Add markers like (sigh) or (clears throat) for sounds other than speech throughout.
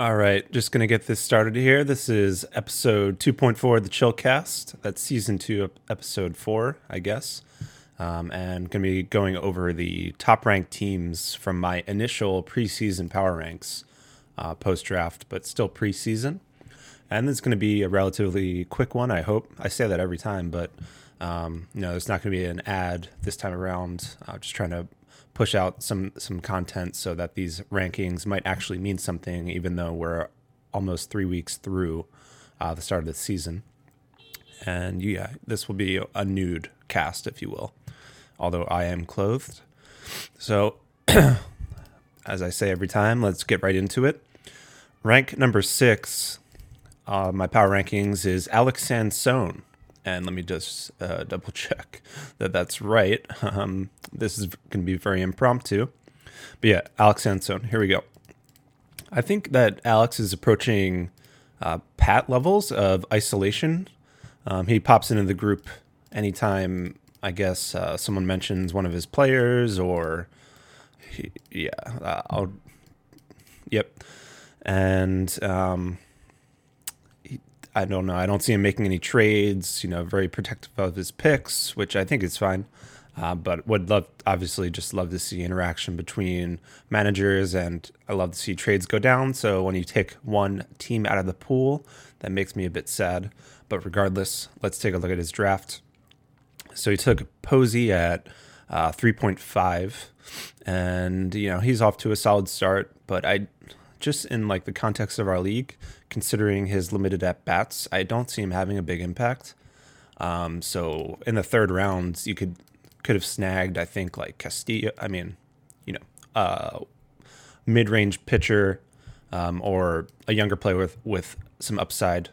All right, just going to get this started here. This is episode 2.4 of the Chillcast. That's season two, episode four, I guess. Um, and going to be going over the top ranked teams from my initial preseason power ranks uh, post draft, but still preseason. And it's going to be a relatively quick one, I hope. I say that every time, but um, know, there's not going to be an ad this time around. Uh, just trying to push out some some content so that these rankings might actually mean something, even though we're almost three weeks through uh, the start of the season. And yeah, this will be a nude cast, if you will, although I am clothed. So, (clears throat) as I say every time, let's get right into it. Rank number six, uh, my power rankings is Alex Sansone and let me just uh, double check that that's right. Um, this is going to be very impromptu. But yeah, Alex Sansone, here we go. I think that Alex is approaching uh, Pat levels of isolation. Um, he pops into the group anytime, I guess, uh, someone mentions one of his players or, he, yeah, uh, I'll, yep. And, um, I don't know. I don't see him making any trades. You know, very protective of his picks, which I think is fine. Uh, but would love, obviously, just love to see interaction between managers, and I love to see trades go down. So when you take one team out of the pool, that makes me a bit sad. But regardless, let's take a look at his draft. So he took Posey at uh, 3.5, and you know he's off to a solid start. But I just in like the context of our league, considering his limited at bats, I don't see him having a big impact. Um, so in the third round, you could could have snagged, I think, like Castillo. I mean, you know, uh, mid range pitcher um, or a younger player with with some upside.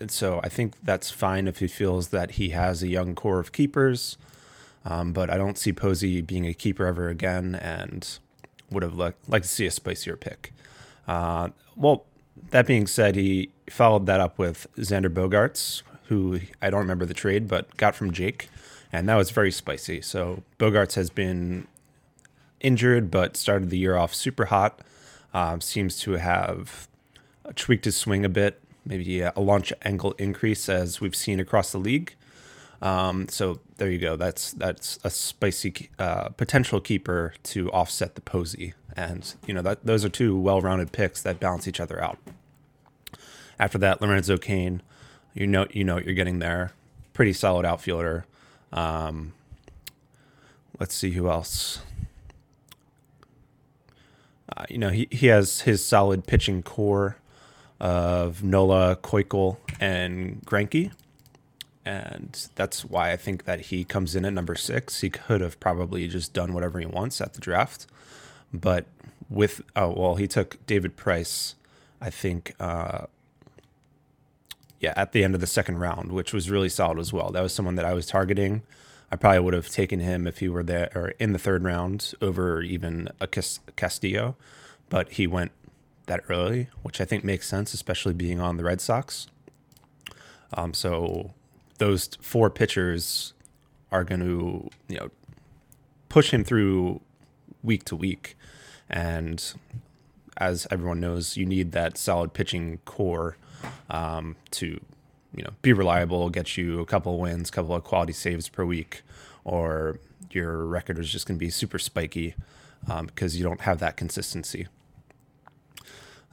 And so I think that's fine if he feels that he has a young core of keepers. Um, but I don't see Posey being a keeper ever again, and would have liked like to see a spicier pick. Uh, well, that being said, he followed that up with Xander Bogaerts, who I don't remember the trade, but got from Jake, and that was very spicy. So Bogaerts has been injured, but started the year off super hot. Um, seems to have tweaked his swing a bit, maybe a launch angle increase as we've seen across the league. Um, so there you go. That's that's a spicy uh, potential keeper to offset the Posey, and you know that those are two well-rounded picks that balance each other out. After that, Lorenzo Cain, you know you know what you're getting there. Pretty solid outfielder. Um, let's see who else. Uh, you know he he has his solid pitching core of Nola, Keuchel, and Greinke and that's why I think that he comes in at number six. He could have probably just done whatever he wants at the draft, but with oh well, he took David Price, I think. Uh, yeah, at the end of the second round, which was really solid as well. That was someone that I was targeting. I probably would have taken him if he were there or in the third round over even a Castillo, but he went that early, which I think makes sense, especially being on the Red Sox. Um, so those four pitchers are going to you know push him through week to week, and as everyone knows, you need that solid pitching core um, to you know be reliable, get you a couple of wins, a couple of quality saves per week, or your record is just going to be super spiky um, because you don't have that consistency.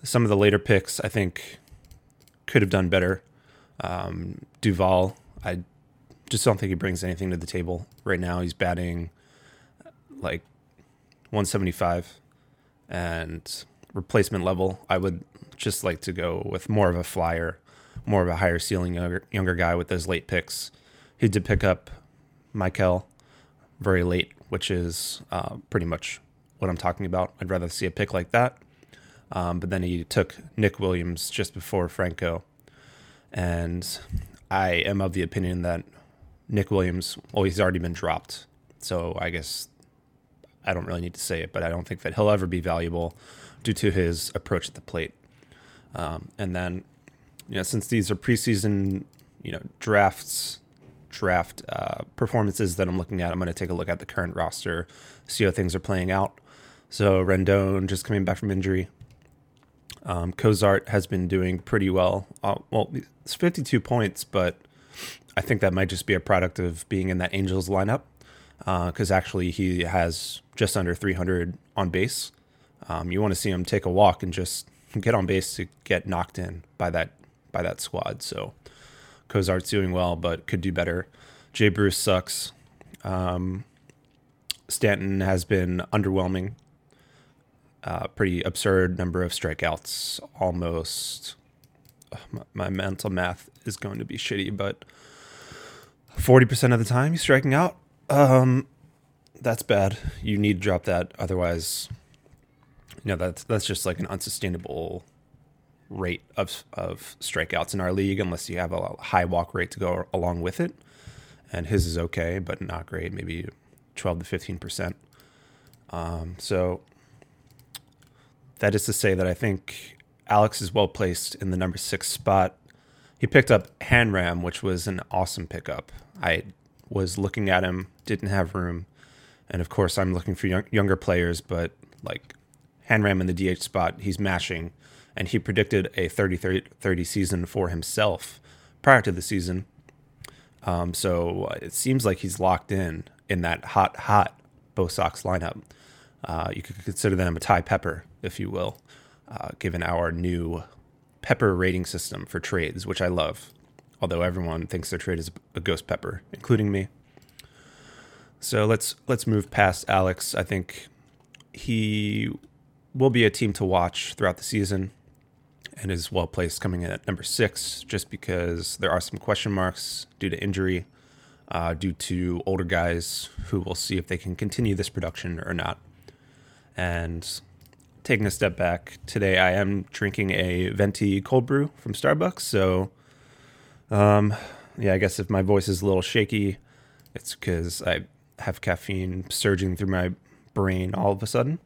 Some of the later picks, I think, could have done better. Um, Duvall I just don't think he brings anything to the table right now. He's batting like 175 and replacement level. I would just like to go with more of a flyer, more of a higher ceiling younger, younger guy with those late picks. He did pick up Michael very late, which is uh, pretty much what I'm talking about. I'd rather see a pick like that. Um, but then he took Nick Williams just before Franco. And I am of the opinion that Nick Williams, well, he's already been dropped. So I guess I don't really need to say it, but I don't think that he'll ever be valuable due to his approach at the plate. Um, and then, you know, since these are preseason, you know, drafts, draft uh, performances that I'm looking at, I'm going to take a look at the current roster, see how things are playing out. So Rendon just coming back from injury. Um, Cozart has been doing pretty well. Uh, well, it's 52 points, but I think that might just be a product of being in that Angels lineup because uh, actually he has just under 300 on base. Um, you want to see him take a walk and just (laughs) get on base to get knocked in by that by that squad. So Cozart's doing well, but could do better. Jay Bruce sucks. Um, Stanton has been underwhelming. Uh, pretty absurd number of strikeouts. Almost. my, my mental math is going to be shitty, but 40% of the time he's striking out. Um, that's bad. You need to drop that. Otherwise, you know, that's, that's just like an unsustainable rate of, of strikeouts in our league unless you have a high walk rate to go along with it. And his is okay, but not great. Maybe 12 to 15%. Um, so that is to say that I think Alex is well placed in the number six spot. He picked up Hanram, which was an awesome pickup. I was looking at him, didn't have room. And of course, I'm looking for young, younger players, but like Hanram in the DH spot, he's mashing. And he predicted a 30 30, 30 season for himself prior to the season. Um, so it seems like he's locked in in that hot, hot Bo Sox lineup. Uh, you could consider them a Thai pepper, if you will, uh, given our new Pepper rating system for trades, which I love. Although everyone thinks their trade is a ghost pepper, including me. So let's let's move past Alex. I think he will be a team to watch throughout the season and is well placed coming in at number six, just because there are some question marks due to injury uh, due to older guys who will see if they can continue this production or not. And taking a step back, today I am drinking a venti cold brew from Starbucks. So, um, yeah, I guess if my voice is a little shaky, it's because I have caffeine surging through my brain all of a sudden.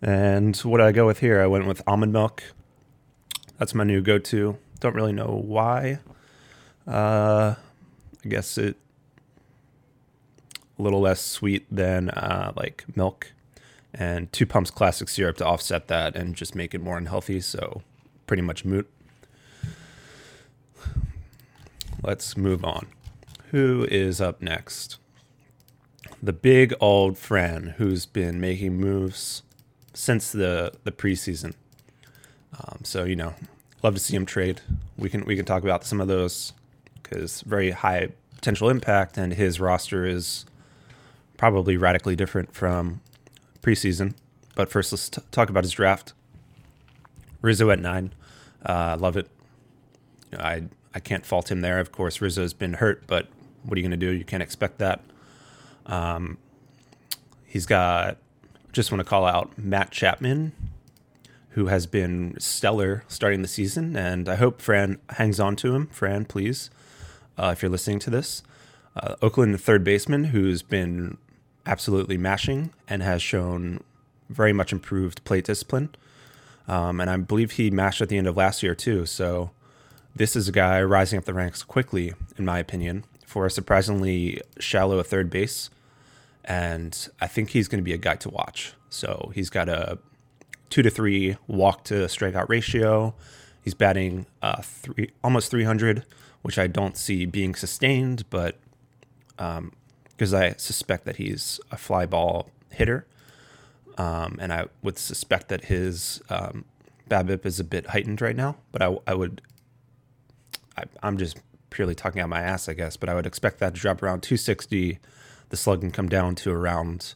And what did I go with here? I went with almond milk. That's my new go to. Don't really know why. Uh, I guess it a little less sweet than uh, like milk, and two pumps classic syrup to offset that and just make it more unhealthy. So pretty much moot. Let's move on. Who is up next? The big old Fran, who's been making moves since the the preseason. Um, so you know, love to see him trade. We can we can talk about some of those because very high potential impact, and his roster is probably radically different from preseason. But first, let's t- talk about his draft. Rizzo at nine, uh, love it. I I can't fault him there. Of course, Rizzo's been hurt, but what are you going to do? You can't expect that. Um, he's got. Just want to call out Matt Chapman, who has been stellar starting the season, and I hope Fran hangs on to him. Fran, please uh, if you're listening to this. Uh, Oakland third baseman who's been absolutely mashing and has shown very much improved plate discipline. Um, and I believe he mashed at the end of last year too. So this is a guy rising up the ranks quickly, in my opinion, for a surprisingly shallow third base. And I think he's going to be a guy to watch. So he's got a two to three walk to strikeout ratio. He's batting uh, three almost 300 which I don't see being sustained, but because um, I suspect that he's a fly ball hitter, um, and I would suspect that his um, BABIP is a bit heightened right now. But I, I would, I, I'm just purely talking out my ass, I guess. But I would expect that to drop around 260. The slug can come down to around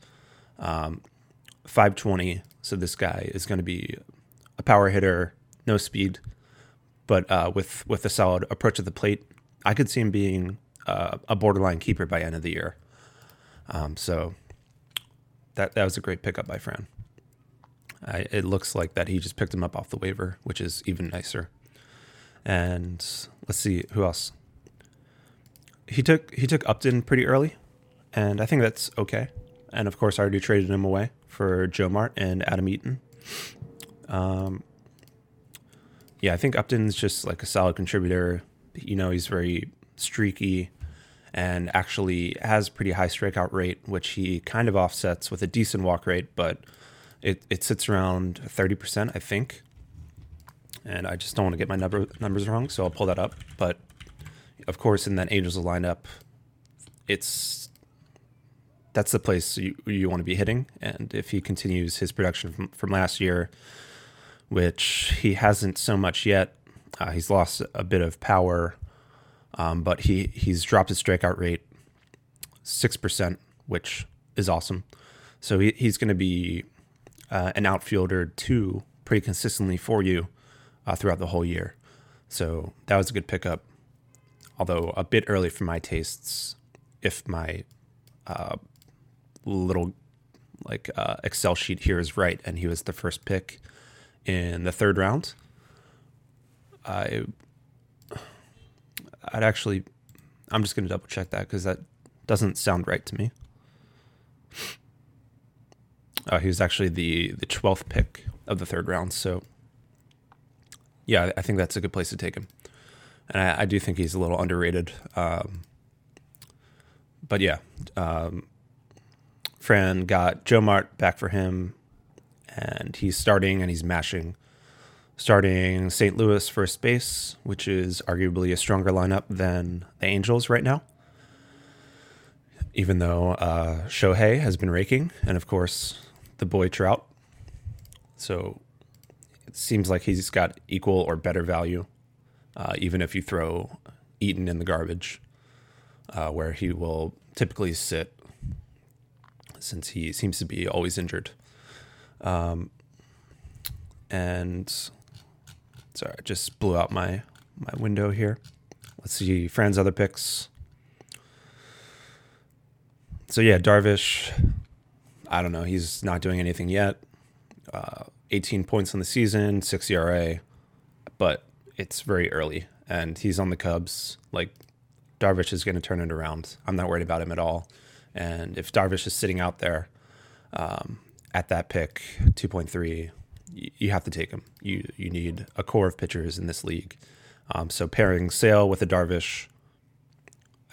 um, 520. So this guy is going to be a power hitter, no speed, but uh, with with a solid approach at the plate, I could see him being uh, a borderline keeper by end of the year. Um, so that that was a great pickup by Fran. I, it looks like that he just picked him up off the waiver, which is even nicer. And let's see who else. He took he took Upton pretty early, and I think that's okay. And of course, I already traded him away for Joe Mart and Adam Eaton. Um, yeah, I think Upton's just like a solid contributor. You know, he's very streaky and actually has pretty high strikeout rate, which he kind of offsets with a decent walk rate, but it, it sits around 30%, I think. And I just don't want to get my number numbers wrong, so I'll pull that up. But of course, in that Angels lineup, it's that's the place you, you want to be hitting. And if he continues his production from, from last year, which he hasn't so much yet, uh, he's lost a bit of power, um, but he he's dropped his strikeout rate six percent, which is awesome. So he, he's going to be uh, an outfielder too, pretty consistently for you uh, throughout the whole year. So that was a good pickup, although a bit early for my tastes. If my uh, little like uh, Excel sheet here is right, and he was the first pick in the third round, I I'd actually I'm just going to double check that because that doesn't sound right to me. Uh, he was actually the the twelfth pick of the third round, so yeah, I think that's a good place to take him. And I, I do think he's a little underrated. Um, but yeah, um, Fran got Joe Mart back for him, and he's starting and he's mashing. Starting St. Louis first base, which is arguably a stronger lineup than the Angels right now. Even though uh, Shohei has been raking, and of course the boy Trout. So seems like he's got equal or better value, uh, even if you throw Eaton in the garbage, uh, where he will typically sit since he seems to be always injured. Um, and sorry, I just blew out my my window here. Let's see Fran's other picks. So yeah, Darvish. I don't know. He's not doing anything yet. Uh, 18 points on the season, six ERA, but it's very early, and he's on the Cubs. Like Darvish is going to turn it around. I'm not worried about him at all. And if Darvish is sitting out there um, at that pick, 2.3, you, you have to take him. You you need a core of pitchers in this league. Um, so pairing Sale with a Darvish,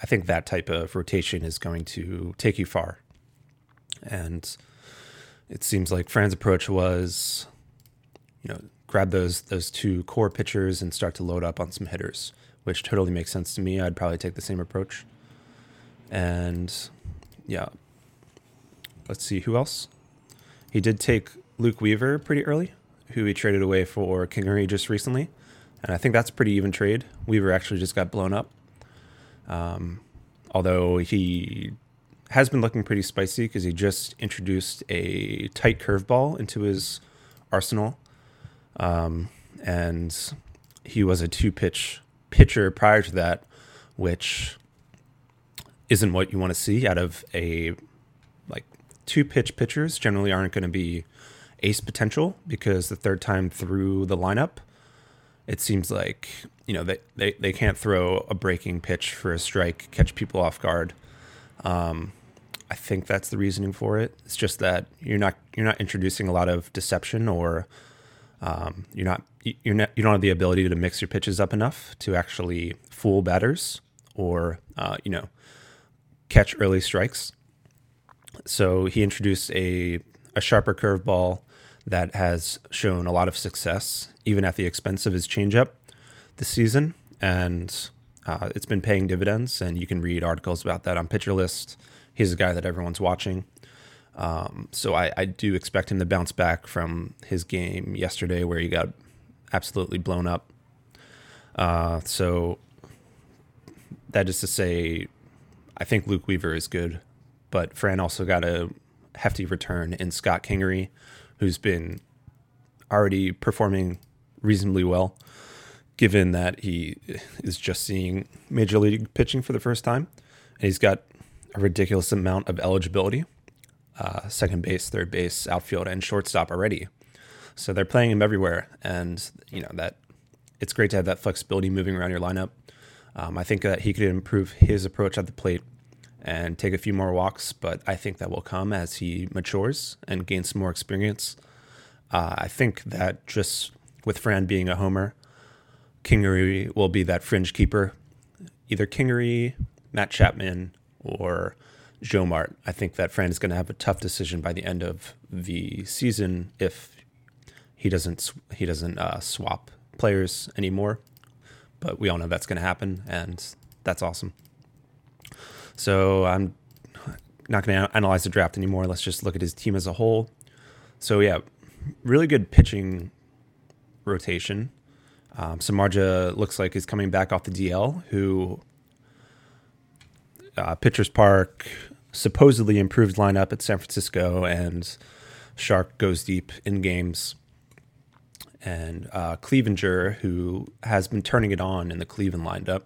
I think that type of rotation is going to take you far. And it seems like Fran's approach was, you know, grab those those two core pitchers and start to load up on some hitters, which totally makes sense to me. I'd probably take the same approach. And yeah, let's see who else. He did take Luke Weaver pretty early, who he traded away for Kingery just recently, and I think that's a pretty even trade. Weaver actually just got blown up, um, although he has been looking pretty spicy because he just introduced a tight curveball into his arsenal. Um, and he was a two pitch pitcher prior to that, which isn't what you want to see out of a like two pitch pitchers generally aren't going to be ace potential because the third time through the lineup it seems like you know they, they, they can't throw a breaking pitch for a strike catch people off guard um, I think that's the reasoning for it. It's just that you're not you're not introducing a lot of deception, or um, you're not you're not you don't have the ability to mix your pitches up enough to actually fool batters, or uh, you know, catch early strikes. So he introduced a a sharper curveball that has shown a lot of success, even at the expense of his changeup this season, and uh, it's been paying dividends. And you can read articles about that on Pitcher List he's a guy that everyone's watching. Um, so I, I, do expect him to bounce back from his game yesterday where he got absolutely blown up. Uh, so that is to say, I think Luke Weaver is good, but Fran also got a hefty return in Scott Kingery, who's been already performing reasonably well, given that he is just seeing major league pitching for the first time. And he's got a ridiculous amount of eligibility uh, second base, third base, outfield, and shortstop already. So they're playing him everywhere, and you know that it's great to have that flexibility moving around your lineup. Um, I think that he could improve his approach at the plate and take a few more walks, but I think that will come as he matures and gains more experience. Uh, I think that just with Fran being a homer, Kingery will be that fringe keeper. Either Kingery, Matt Chapman, or Joe Mart. I think that Fran is going to have a tough decision by the end of the season if he doesn't he doesn't uh, swap players anymore, but we all know that's going to happen, and that's awesome. So I'm not going to analyze the draft anymore. Let's just look at his team as a whole. So yeah, really good pitching rotation. Um, Samardzija looks like he's coming back off the DL, who uh, Pitchers Park supposedly improved lineup at San Francisco, and Shark goes deep in games. And uh, Clevinger, who has been turning it on in the Cleveland lineup,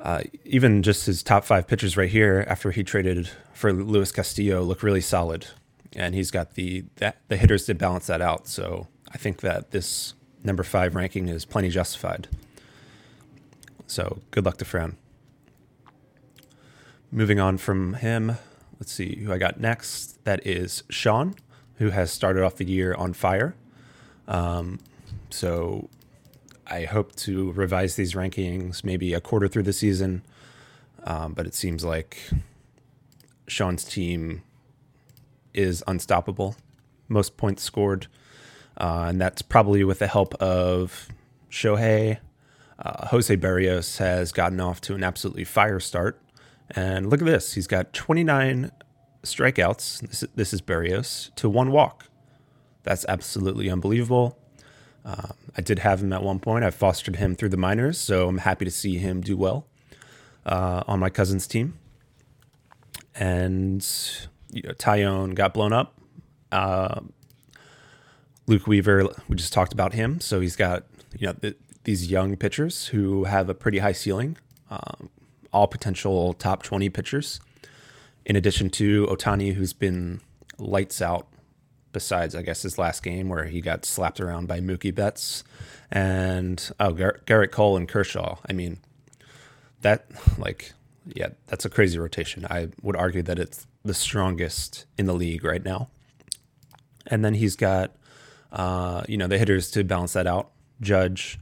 uh, even just his top five pitchers right here after he traded for Luis Castillo look really solid, and he's got the that, the hitters to balance that out. So I think that this number five ranking is plenty justified. So good luck to Fran. Moving on from him, let's see who I got next. That is Sean, who has started off the year on fire. Um, so I hope to revise these rankings maybe a quarter through the season. Um, but it seems like Sean's team is unstoppable. Most points scored. Uh, and that's probably with the help of Shohei. Uh, Jose Berrios has gotten off to an absolutely fire start. And look at this. He's got 29 strikeouts. This, this is Berrios to one walk. That's absolutely unbelievable. Um, I did have him at one point. I fostered him through the minors, so I'm happy to see him do well uh, on my cousin's team. And you know, Taillon got blown up. Uh, Luke Weaver, we just talked about him. So he's got you know th- these young pitchers who have a pretty high ceiling, um, all potential top 20 pitchers. In addition to Ohtani, who's been lights out besides, I guess, his last game where he got slapped around by Mookie Betts and oh, Gar- Gerrit Cole and Kershaw. I mean, that like, yeah, that's a crazy rotation. I would argue that it's the strongest in the league right now. And then he's got, uh, you know, the hitters to balance that out. Judge,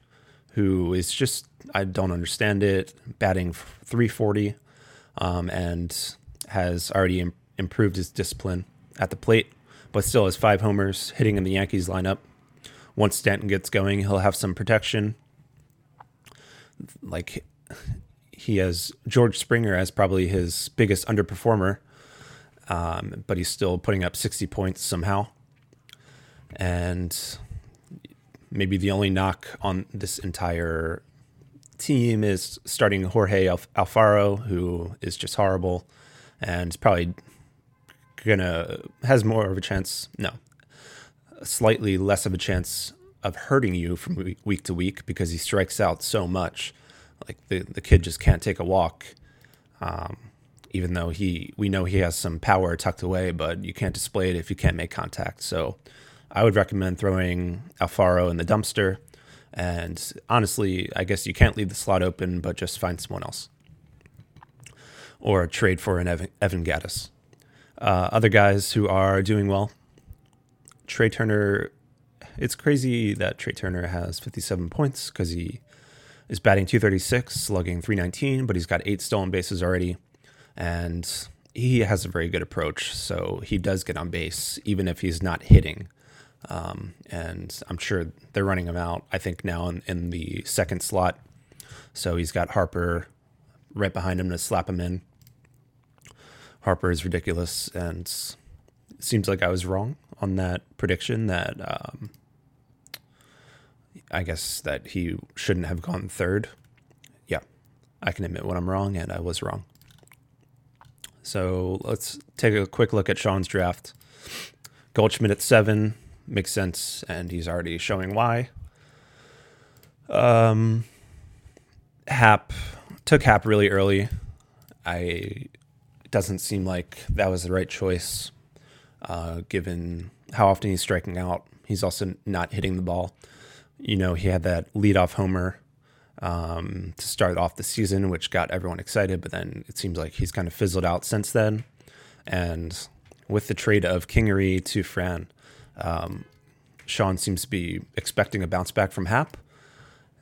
who is just, I don't understand it, batting 340 um, and has already Im- improved his discipline at the plate but still has five homers hitting in the Yankees lineup. Once Stanton gets going, he'll have some protection. Like he has George Springer as probably his biggest underperformer, um, but he's still putting up 60 points somehow. And maybe the only knock on this entire team is starting Jorge Alfaro, who is just horrible and probably gonna has more of a chance. No, slightly less of a chance of hurting you from week to week because he strikes out so much. Like the the kid just can't take a walk. Um, even though he we know he has some power tucked away, but you can't display it if you can't make contact. So I would recommend throwing Alfaro in the dumpster. And honestly, I guess you can't leave the slot open, but just find someone else. Or trade for an Evan, Evan Gattis. Uh, other guys who are doing well. Trea Turner, it's crazy that Trea Turner has 57 points because he is batting 236, slugging 319, but he's got eight stolen bases already. And he has a very good approach. So he does get on base, even if he's not hitting. Um, and I'm sure they're running him out, I think, now in, in the second slot. So he's got Harper right behind him to slap him in. Harper is ridiculous, and seems like I was wrong on that prediction. That um, I guess that he shouldn't have gone third. Yeah, I can admit when I'm wrong, and I was wrong. So let's take a quick look at Sean's draft. Goldschmidt at seven makes sense, and he's already showing why. Um, Happ took Happ really early. I doesn't seem like that was the right choice, uh, given how often he's striking out. He's also not hitting the ball. You know, he had that leadoff homer um, to start off the season, which got everyone excited, but then it seems like he's kind of fizzled out since then. And with the trade of Kingery to Fran, um, Sean seems to be expecting a bounce back from Happ.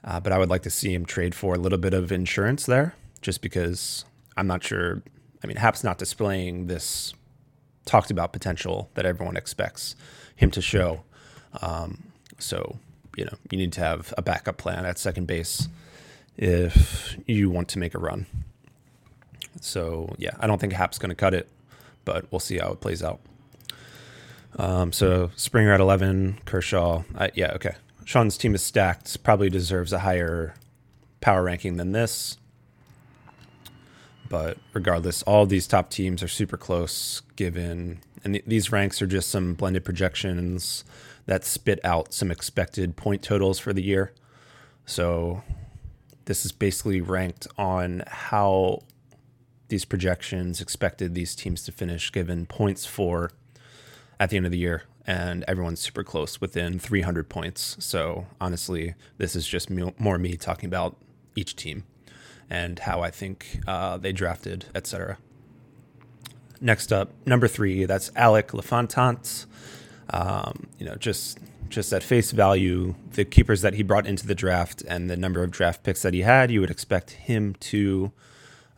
Uh, but I would like to see him trade for a little bit of insurance there, just because I'm not sure I mean, Happ's not displaying this talked about potential that everyone expects him to show. Um, so you know, you need to have a backup plan at second base if you want to make a run. So yeah, I don't think Happ's going to cut it, but we'll see how it plays out. Um, so Springer at 11, Kershaw. Uh, yeah, okay. Sean's team is stacked. Probably deserves a higher power ranking than this. But regardless, all these top teams are super close given, and th- these ranks are just some blended projections that spit out some expected point totals for the year. So this is basically ranked on how these projections expected these teams to finish given points for at the end of the year and everyone's super close within 300 points so honestly this is just more me talking about each team and how i think uh, they drafted etc next up number three that's alec lafontant um, you know just just at face value, the keepers that he brought into the draft and the number of draft picks that he had, you would expect him to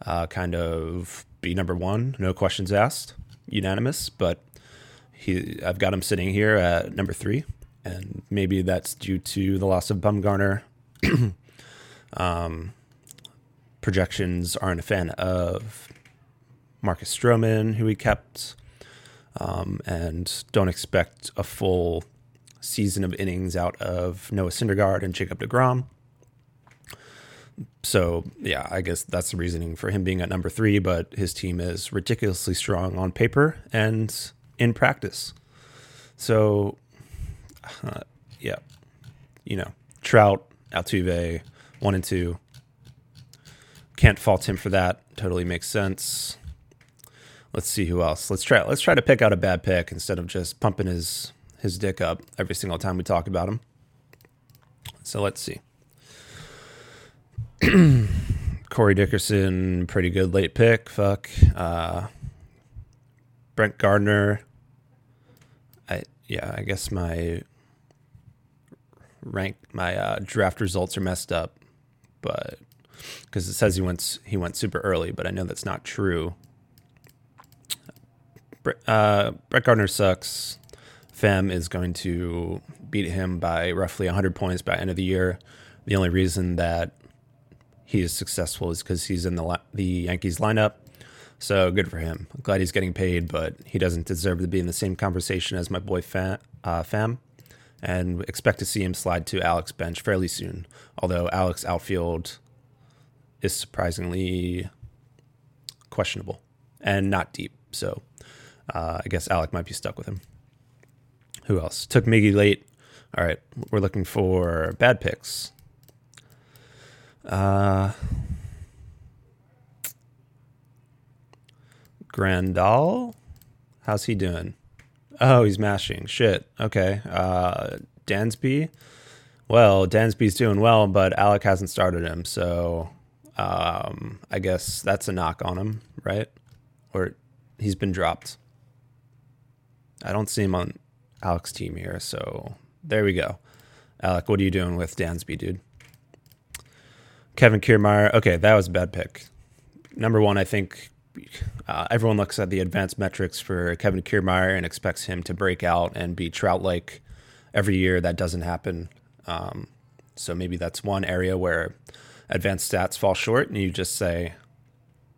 uh, kind of be number one, no questions asked, unanimous. But he, I've got him sitting here at number three, and maybe that's due to the loss of Bumgarner. (clears throat) um, projections aren't a fan of Marcus Stroman, who he kept, um, and don't expect a full season of innings out of Noah Syndergaard and Jacob DeGrom. So, yeah, I guess that's the reasoning for him being at number three, but his team is ridiculously strong on paper and in practice. So, uh, yeah, you know, Trout, Altuve, one and two. Can't fault him for that. Totally makes sense. Let's see who else. Let's try. Let's try to pick out a bad pick instead of just pumping his his dick up every single time we talk about him. So let's see. (clears throat) Corey Dickerson, pretty good late pick. Fuck. Uh, Brett Gardner. I yeah, I guess my rank my uh, draft results are messed up, but because it says he went he went super early, but I know that's not true. Uh, Brett Gardner sucks. Pham is going to beat him by roughly 100 points by end of the year. The only reason that he is successful is because he's in the the Yankees lineup. So good for him. I'm glad he's getting paid, but he doesn't deserve to be in the same conversation as my boy Pham. Uh, Pham and expect to see him slide to Alex bench fairly soon. Although Alex outfield is surprisingly questionable and not deep, so uh, I guess Alec might be stuck with him. Who else? Took Miggy late. All right, we're looking for bad picks. Uh, Grandal, how's he doing? Oh, he's mashing. Shit. Okay. Uh, Dansby. Well, Dansby's doing well, but Alec hasn't started him, so um, I guess that's a knock on him, right? Or he's been dropped. I don't see him on Alec's team here. So there we go. Alec, what are you doing with Dansby, dude? Kevin Kiermaier. Okay, that was a bad pick. Number one, I think uh, everyone looks at the advanced metrics for Kevin Kiermaier and expects him to break out and be Trout like every year. That doesn't happen. Um, so maybe that's one area where advanced stats fall short, and you just say,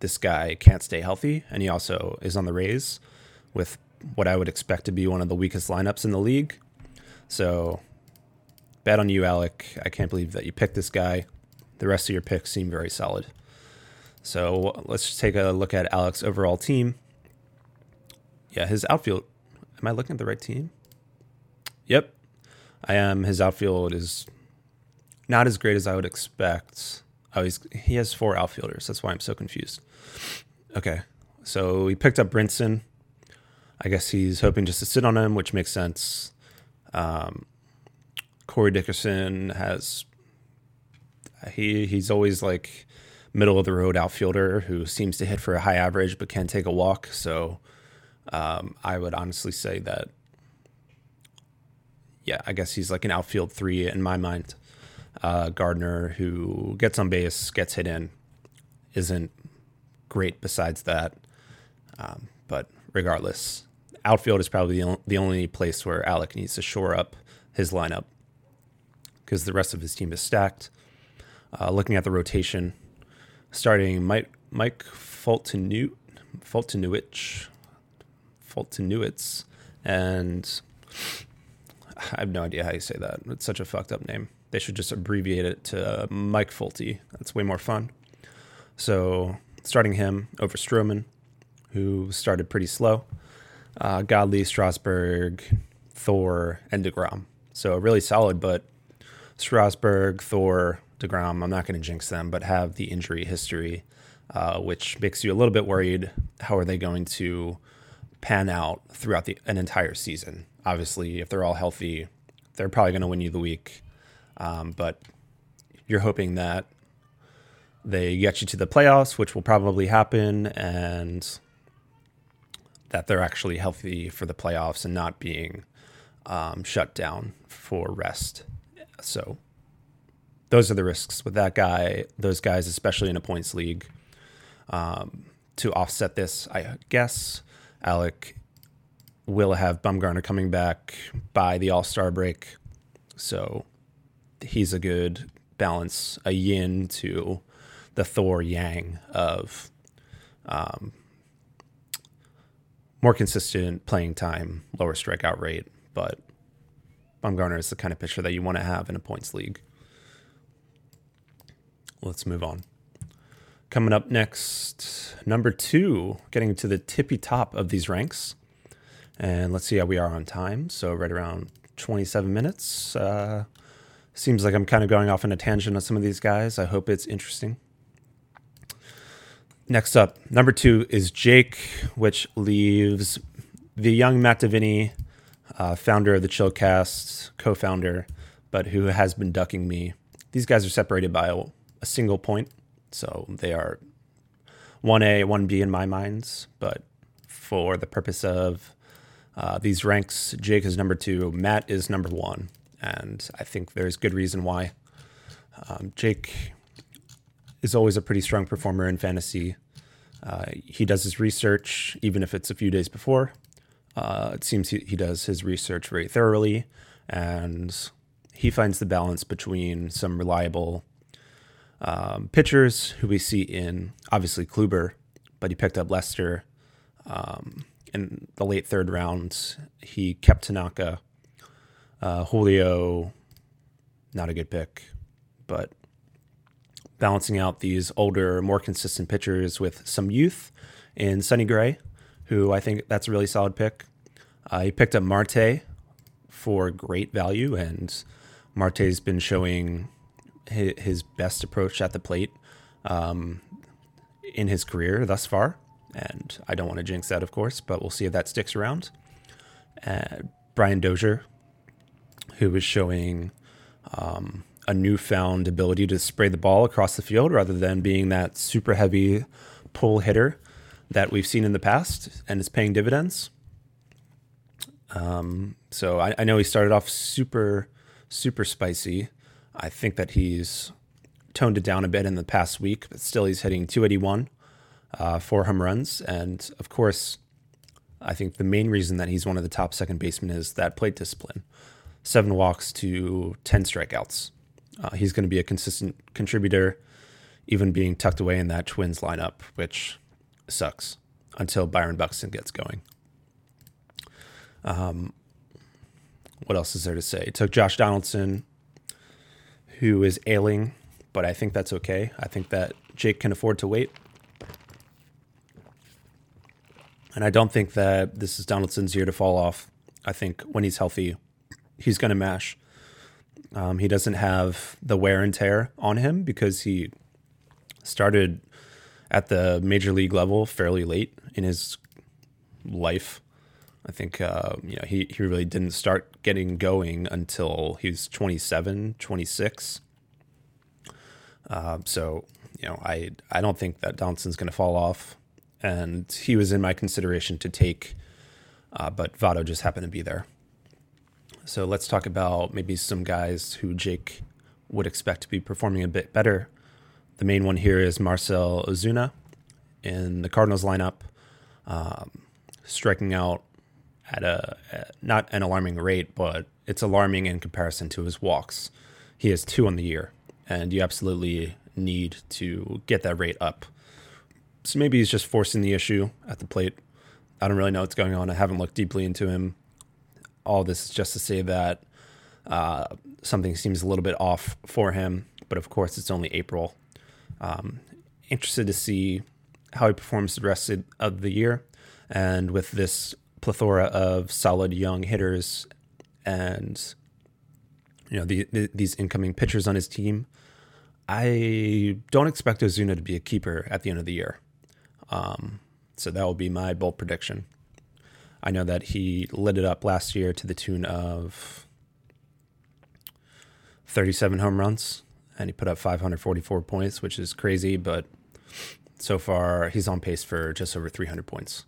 this guy can't stay healthy. And he also is on the Rays with what I would expect to be one of the weakest lineups in the league. So, bet on you, Alec. I can't believe that you picked this guy. The rest of your picks seem very solid. So, let's just take a look at Alec's overall team. Yeah, his outfield. Am I looking at the right team? Yep, I am. His outfield is not as great as I would expect. Oh, he's, he has four outfielders. That's why I'm so confused. Okay, so he picked up Brinson. I guess he's hoping just to sit on him, which makes sense. Um, Corey Dickerson has he he's always like middle of the road outfielder who seems to hit for a high average but can take a walk. So um, I would honestly say that yeah, I guess he's like an outfield three in my mind. Uh, Gardner, who gets on base, gets hit in, isn't great besides that. Um, but regardless, outfield is probably the only place where Alec needs to shore up his lineup. because the rest of his team is stacked. Uh, looking at the rotation, starting Mike Mike Fultonewit, Fultonewich, Fultonewitz, and I have no idea how you say that. It's such a fucked up name. They should just abbreviate it to uh, Mike Fulte. That's way more fun. So starting him over Stroman, who started pretty slow. Uh, Godley, Strasburg, Thor, and Degrom. So really solid, but Strasburg, Thor, Degrom. I'm not going to jinx them, but have the injury history, uh, which makes you a little bit worried. How are they going to pan out throughout the an entire season? Obviously, if they're all healthy, they're probably going to win you the week. Um, but you're hoping that they get you to the playoffs, which will probably happen, and that they're actually healthy for the playoffs and not being um, shut down for rest. So those are the risks with that guy, those guys, especially in a points league. Um, to offset this, I guess Alec will have Bumgarner coming back by the All Star break, so he's a good balance, a yin to the Thor Yang of um, more consistent playing time, lower strikeout rate, but Bumgarner is the kind of pitcher that you want to have in a points league. Let's move on. Coming up next, number two, getting to the tippy top of these ranks. And let's see how we are on time. So, right around 27 minutes. Uh, seems like I'm kind of going off on a tangent on some of these guys. I hope it's interesting. Next up, number two is Jake, which leaves the young Matt Davini, uh, founder of the Chillcast, co founder, but who has been ducking me. These guys are separated by a, a single point. So they are 1A, 1B in my minds. But for the purpose of uh, these ranks, Jake is number two, Matt is number one. And I think there's good reason why. Um, Jake is always a pretty strong performer in fantasy. Uh, he does his research, even if it's a few days before. Uh, it seems he, he does his research very thoroughly, and he finds the balance between some reliable um, pitchers who we see in obviously Kluber, but he picked up Lester um, in the late third round. He kept Tanaka, uh, Julio, not a good pick, but balancing out these older, more consistent pitchers with some youth in Sonny Gray, who I think that's a really solid pick. Uh, he picked up Marte for great value, and Marte's been showing his best approach at the plate um, in his career thus far. And I don't want to jinx that, of course, but we'll see if that sticks around. Uh, Brian Dozier, who is showing um, a newfound ability to spray the ball across the field rather than being that super heavy pull hitter that we've seen in the past, and is paying dividends. Um, so I, I know he started off super, super spicy I think that he's toned it down a bit in the past week, but still he's hitting 281, uh, four home runs. And of course, I think the main reason that he's one of the top second basemen is that plate discipline seven walks to 10 strikeouts. Uh, he's going to be a consistent contributor, even being tucked away in that Twins lineup, which sucks until Byron Buxton gets going. Um, what else is there to say? It took Josh Donaldson who is ailing, but I think that's okay. I think that Jake can afford to wait. And I don't think that this is Donaldson's year to fall off. I think when he's healthy, he's going to mash. Um, he doesn't have the wear and tear on him because he started at the major league level fairly late in his life. I think uh, you know he, he really didn't start getting going until he's 27, 26. Uh, so you know I I don't think that Donaldson's going to fall off, and he was in my consideration to take, uh, but Votto just happened to be there. So let's talk about maybe some guys who Jake would expect to be performing a bit better. The main one here is Marcell Ozuna in the Cardinals lineup, um, striking out at a not an alarming rate, but it's alarming in comparison to his walks. he has two on the year, and you absolutely need to get that rate up. So maybe he's just forcing the issue at the plate. I don't really know what's going on. I haven't looked deeply into him. All this is just to say that uh, something seems a little bit off for him, but of course, it's only April. Um, interested to see how he performs the rest of the year. And with this plethora of solid young hitters and you know the, the, these incoming pitchers on his team, I don't expect Ozuna to be a keeper at the end of the year. Um, so that will be my bold prediction. I know that he lit it up last year to the tune of 37 home runs, and he put up 544 points, which is crazy, but so far he's on pace for just over 300 points.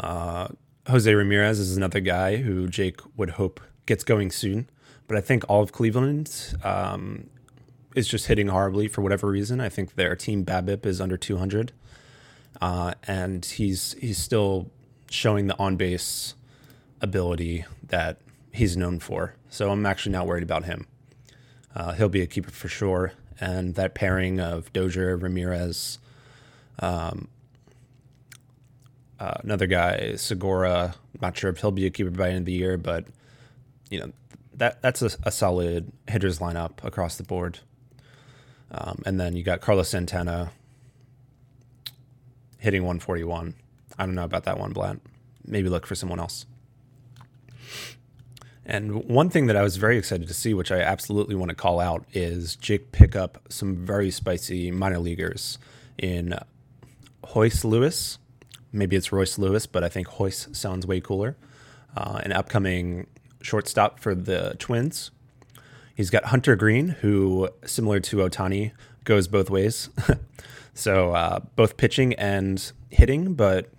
Uh, Jose Ramirez is another guy who Jake would hope gets going soon, but I think all of Cleveland um, is just hitting horribly for whatever reason. I think their team BABIP is under 200, uh, and he's he's still showing the on base ability that he's known for. So I'm actually not worried about him. Uh, he'll be a keeper for sure, and that pairing of Dozier, Ramirez, um, uh, another guy, Segura. Not sure if he'll be a keeper by the end of the year, but you know that that's a, a solid hitters lineup across the board. Um, and then you got Carlos Santana hitting 141. I don't know about that one, Blant. Maybe look for someone else. And one thing that I was very excited to see, which I absolutely want to call out, is Jake pick up some very spicy minor leaguers in Royce Lewis. Maybe it's Royce Lewis, but I think Royce sounds way cooler. Uh, an upcoming shortstop for the Twins. He's got Hunter Greene, who, similar to Ohtani, goes both ways. (laughs) so uh, both pitching and hitting, but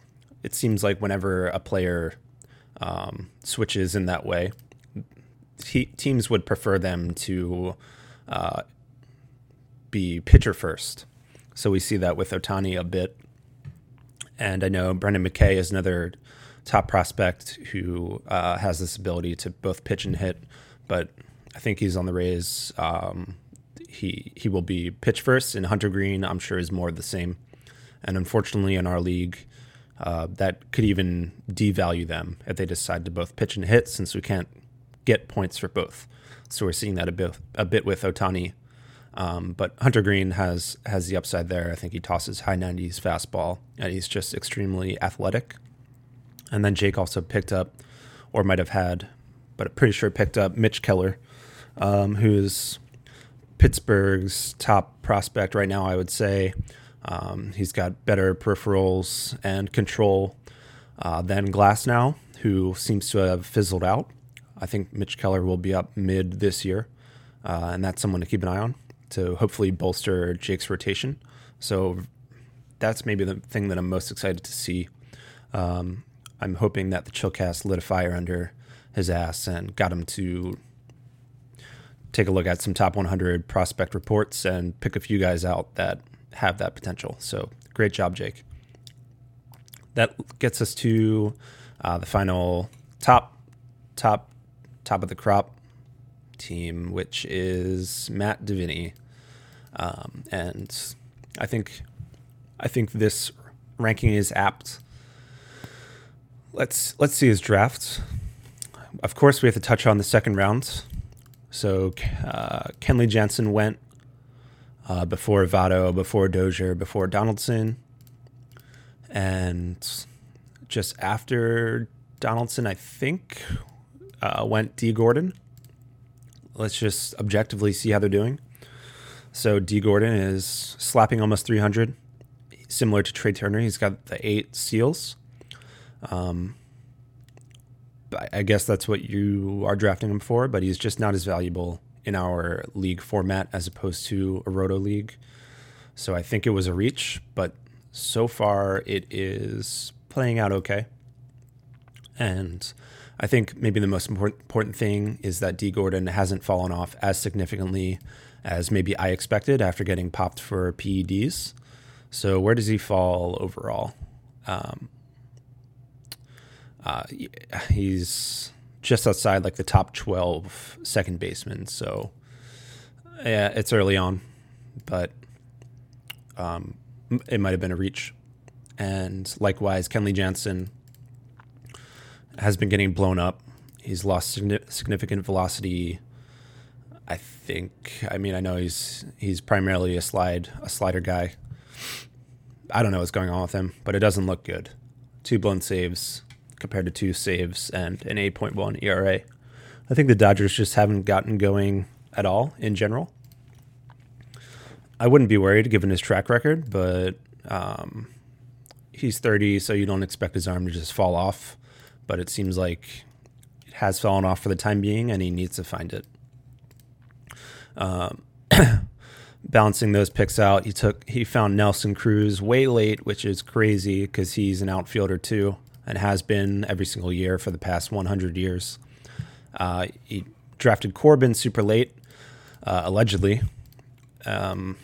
it seems like whenever a player um, switches in that way, teams would prefer them to uh, be pitcher first. So we see that with Ohtani a bit. And I know Brendan McKay is another top prospect who uh, has this ability to both pitch and hit, but I think he's on the Rays. Um, he he will be pitch first, and Hunter Greene, I'm sure, is more of the same. And unfortunately, in our league, uh, that could even devalue them if they decide to both pitch and hit, since we can't get points for both. So we're seeing that a bit a bit with Ohtani. Um, but Hunter Greene has has the upside there. I think he tosses high 90s fastball, and he's just extremely athletic. And then Jake also picked up, or might have had, but I'm pretty sure picked up Mitch Keller, um, who's Pittsburgh's top prospect right now. I would say um, he's got better peripherals and control uh, than Glasnow, who seems to have fizzled out. I think Mitch Keller will be up mid this year, uh, and that's someone to keep an eye on to hopefully bolster Jake's rotation. So that's maybe the thing that I'm most excited to see. Um, I'm hoping that the Chillcast lit a fire under his ass and got him to take a look at some top 100 prospect reports and pick a few guys out that have that potential. So great job, Jake. That gets us to uh, the final top, top top of the crop team, which is Matt Davini, um, and I think I think this ranking is apt. Let's let's see his drafts. Of course, we have to touch on the second round. So uh, Kenley Jansen went uh, before Votto, before Dozier, before Donaldson, and just after Donaldson, I think uh, went D. Gordon. Let's just objectively see how they're doing. So D Gordon is slapping almost 300, similar to Trea Turner. He's got the eight seals. Um, I guess that's what you are drafting him for, but he's just not as valuable in our league format as opposed to a roto league. So I think it was a reach, but so far it is playing out okay. And I think maybe the most important thing is that D. Gordon hasn't fallen off as significantly as maybe I expected after getting popped for PEDs. So where does he fall overall? Um, uh, he's just outside like the top 12 second baseman. So yeah, it's early on, but um, it might have been a reach. And likewise, Kenley Jansen has been getting blown up. He's lost significant velocity. I think. I mean, I know he's he's primarily a slide a slider guy. I don't know what's going on with him, but it doesn't look good. Two blown saves compared to two saves and an 8.1 ERA. I think the Dodgers just haven't gotten going at all in general. I wouldn't be worried given his track record, but um, he's 30, so you don't expect his arm to just fall off. But it seems like it has fallen off for the time being, and he needs to find it. Um, (clears throat) balancing those picks out, he took he found Nelson Cruz way late, which is crazy because he's an outfielder too, and has been every single year for the past 100 years. Uh, he drafted Corbin super late, uh, allegedly. Um,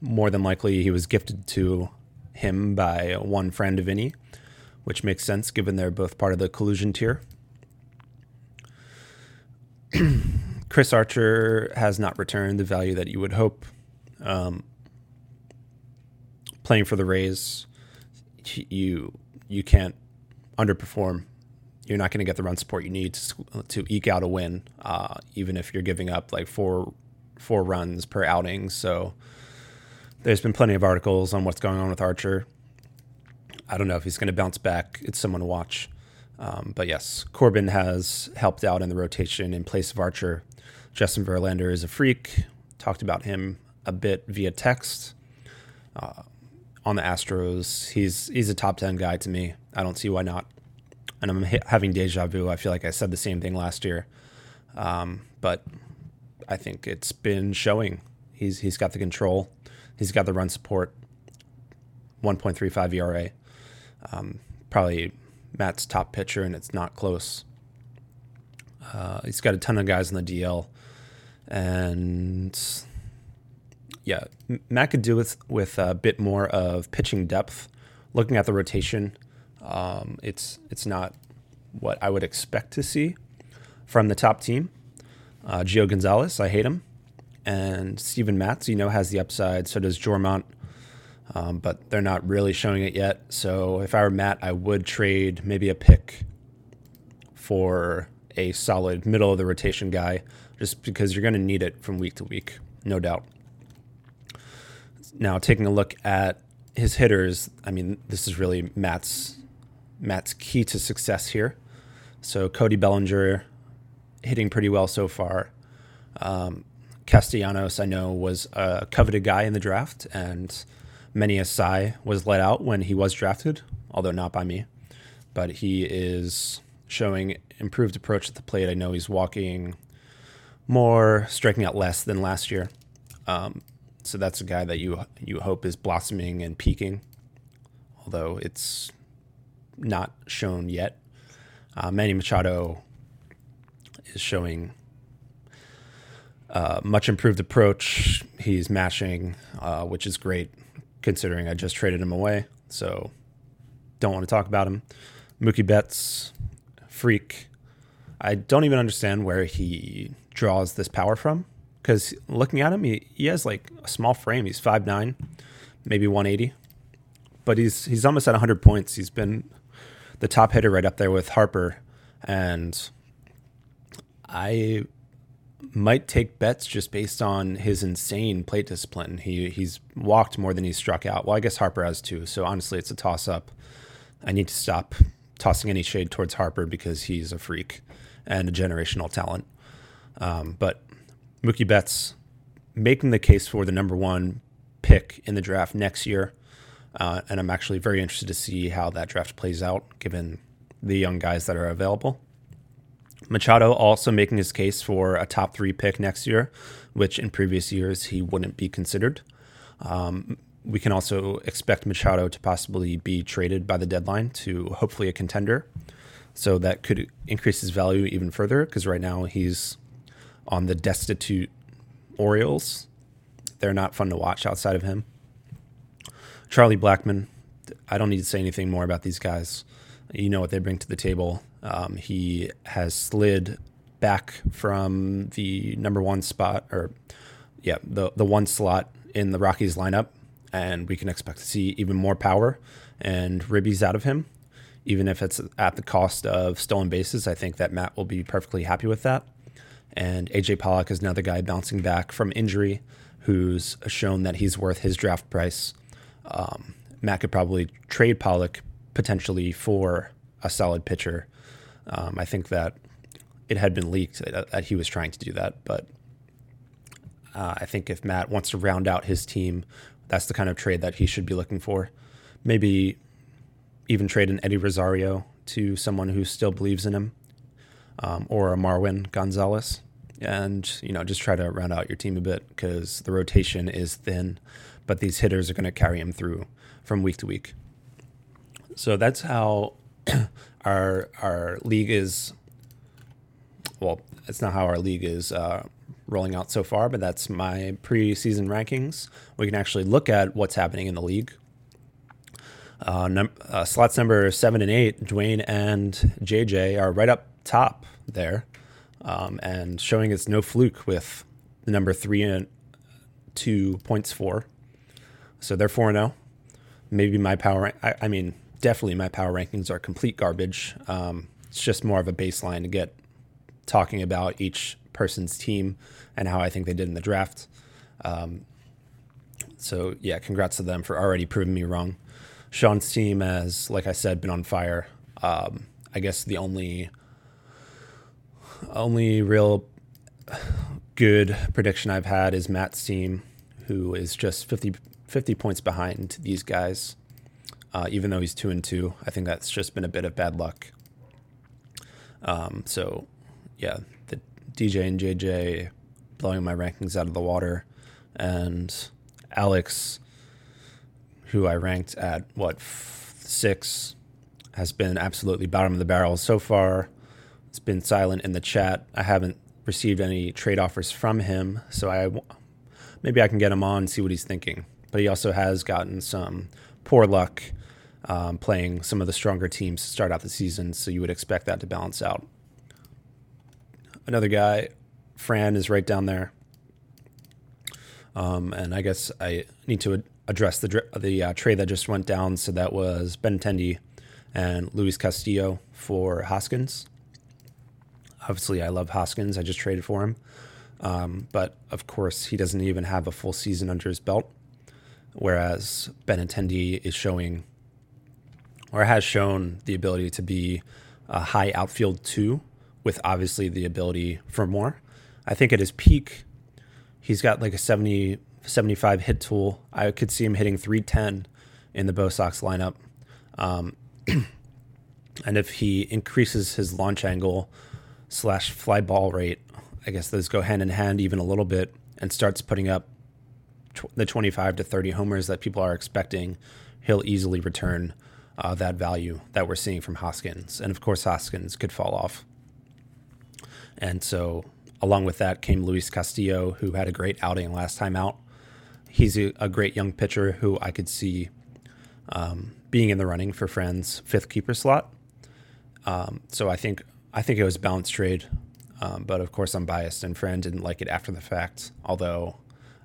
more than likely he was gifted to him by one friend of Vinny, which makes sense given they're both part of the collusion tier. (clears throat) Chris Archer has not returned the value that you would hope. Um, playing for the Rays, you you can't underperform. You're not going to get the run support you need to, to eke out a win, uh, even if you're giving up like four four runs per outing. So there's been plenty of articles on what's going on with Archer. I don't know if he's going to bounce back. It's someone to watch. Um, but yes, Corbin has helped out in the rotation in place of Archer. Justin Verlander is a freak. Talked about him a bit via text. Uh, on the Astros, he's he's a top ten guy to me. I don't see why not. And I'm having deja vu. I feel like I said the same thing last year, um, but I think it's been showing. He's he's got the control. He's got the run support. 1.35 ERA. Um, probably Matt's top pitcher, and it's not close. Uh, he's got a ton of guys on the DL, and yeah, Matt could do with with a bit more of pitching depth. Looking at the rotation, um, it's it's not what I would expect to see from the top team. Uh, Gio Gonzalez, I hate him and Steven Matz, you know, has the upside. So does Jormont, um, but they're not really showing it yet. So if I were Matt, I would trade maybe a pick for a solid middle of the rotation guy, just because you're going to need it from week to week, no doubt. Now, taking a look at his hitters, I mean, this is really Matt's Matt's key to success here. So Cody Bellinger hitting pretty well so far. Um, Castellanos, I know, was a coveted guy in the draft, and many a sigh was let out when he was drafted, although not by me. But he is showing improved approach at the plate. I know he's walking more, striking out less than last year. Um, so that's a guy that you you hope is blossoming and peaking, although it's not shown yet. Uh, Manny Machado is showing uh, much improved approach. He's mashing, uh, which is great considering I just traded him away. So don't want to talk about him. Mookie Betts, freak. I don't even understand where he draws this power from because looking at him, he, he has like a small frame. He's 5'9, maybe 180, but he's he's almost at 100 points. He's been the top hitter right up there with Harper. And I might take Betts just based on his insane plate discipline. He he's walked more than he's struck out. Well, I guess Harper has too. So honestly, it's a toss up. I need to stop tossing any shade towards Harper because he's a freak and a generational talent. Um, but Mookie Betts making the case for the number one pick in the draft next year. Uh, and I'm actually very interested to see how that draft plays out given the young guys that are available. Machado also making his case for a top three pick next year, which in previous years he wouldn't be considered. Um, we can also expect Machado to possibly be traded by the deadline to hopefully a contender. So that could increase his value even further because right now he's on the destitute Orioles. They're not fun to watch outside of him. Charlie Blackmon, I don't need to say anything more about these guys. You know what they bring to the table. Um, he has slid back from the number one spot, or yeah, the the one slot in the Rockies lineup, and we can expect to see even more power and ribbies out of him, even if it's at the cost of stolen bases. I think that Matt will be perfectly happy with that. And AJ Pollock is another guy bouncing back from injury, who's shown that he's worth his draft price. Um, Matt could probably trade Pollock potentially for a solid pitcher. Um, I think that it had been leaked that, that he was trying to do that, but uh, I think if Matt wants to round out his team, that's the kind of trade that he should be looking for. Maybe even trade an Eddie Rosario to someone who still believes in him, um, or a Marwin Gonzalez, and you know just try to round out your team a bit because the rotation is thin, but these hitters are going to carry him through from week to week. So that's how our our league is. Well, it's not how our league is uh, rolling out so far, but that's my preseason rankings. We can actually look at what's happening in the league. Uh, num- uh, slots number seven and eight, Dwayne and JJ are right up top there, um, and showing it's no fluke with the number three and two points for. So they're four and zero. Oh. Maybe my power. I, I, mean, definitely my power rankings are complete garbage. Um, it's just more of a baseline to get talking about each person's team and how I think they did in the draft. Um, so yeah, congrats to them for already proving me wrong. Sean's team has, like I said, been on fire. Um, I guess the only only real good prediction I've had is Matt's team, who is just 50, 50 points behind these guys. Uh, even though he's two and two, I think that's just been a bit of bad luck. Um, so, yeah, the DJ and JJ blowing my rankings out of the water, and Alex, who I ranked at what six, has been absolutely bottom of the barrel so far. It's been silent in the chat. I haven't received any trade offers from him, so I maybe I can get him on and see what he's thinking. But he also has gotten some poor luck um, playing some of the stronger teams to start out the season, so you would expect that to balance out. Another guy Fran is right down there. Um, and I guess I need to address the the uh, trade that just went down. So that was Benintendi and Luis Castillo for Hoskins. Obviously, I love Hoskins. I just traded for him. Um, but of course, he doesn't even have a full season under his belt. Whereas Benintendi is showing, or has shown, the ability to be a high outfield two, with obviously the ability for more. I think at his peak, he's got like a 70, 75 hit tool. I could see him hitting 310 in the Bo Sox lineup. Um, (clears throat) and if he increases his launch angle slash fly ball rate, I guess those go hand in hand even a little bit, and starts putting up tw- the 25 to 30 homers that people are expecting, he'll easily return uh, that value that we're seeing from Hoskins. And of course, Hoskins could fall off. And so Along with that came Luis Castillo, who had a great outing last time out. He's a, a great young pitcher who I could see um, being in the running for Fran's fifth keeper slot. Um, so I think I think it was a balanced trade, um, but of course I'm biased, and Fran didn't like it after the fact. Although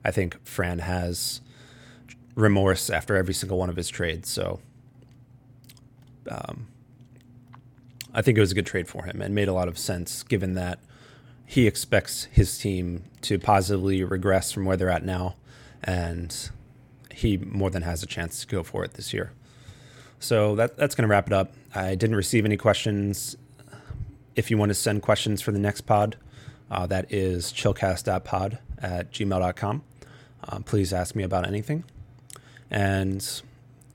I think Fran has remorse after every single one of his trades, so um, I think it was a good trade for him and made a lot of sense given that he expects his team to positively regress from where they're at now, and he more than has a chance to go for it this year. So that, that's going to wrap it up. I didn't receive any questions. If you want to send questions for the next pod, uh, that is chillcast.pod at gmail.com. Um, please ask me about anything. And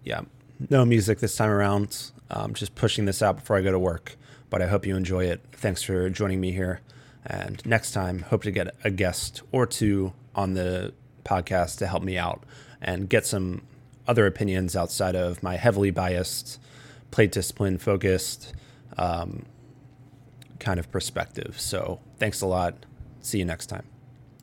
yeah, no music this time around. Um, just pushing this out before I go to work. But I hope you enjoy it. Thanks for joining me here. And next time, hope to get a guest or two on the podcast to help me out and get some other opinions outside of my heavily biased, plate discipline focused um, kind of perspective. So thanks a lot. See you next time.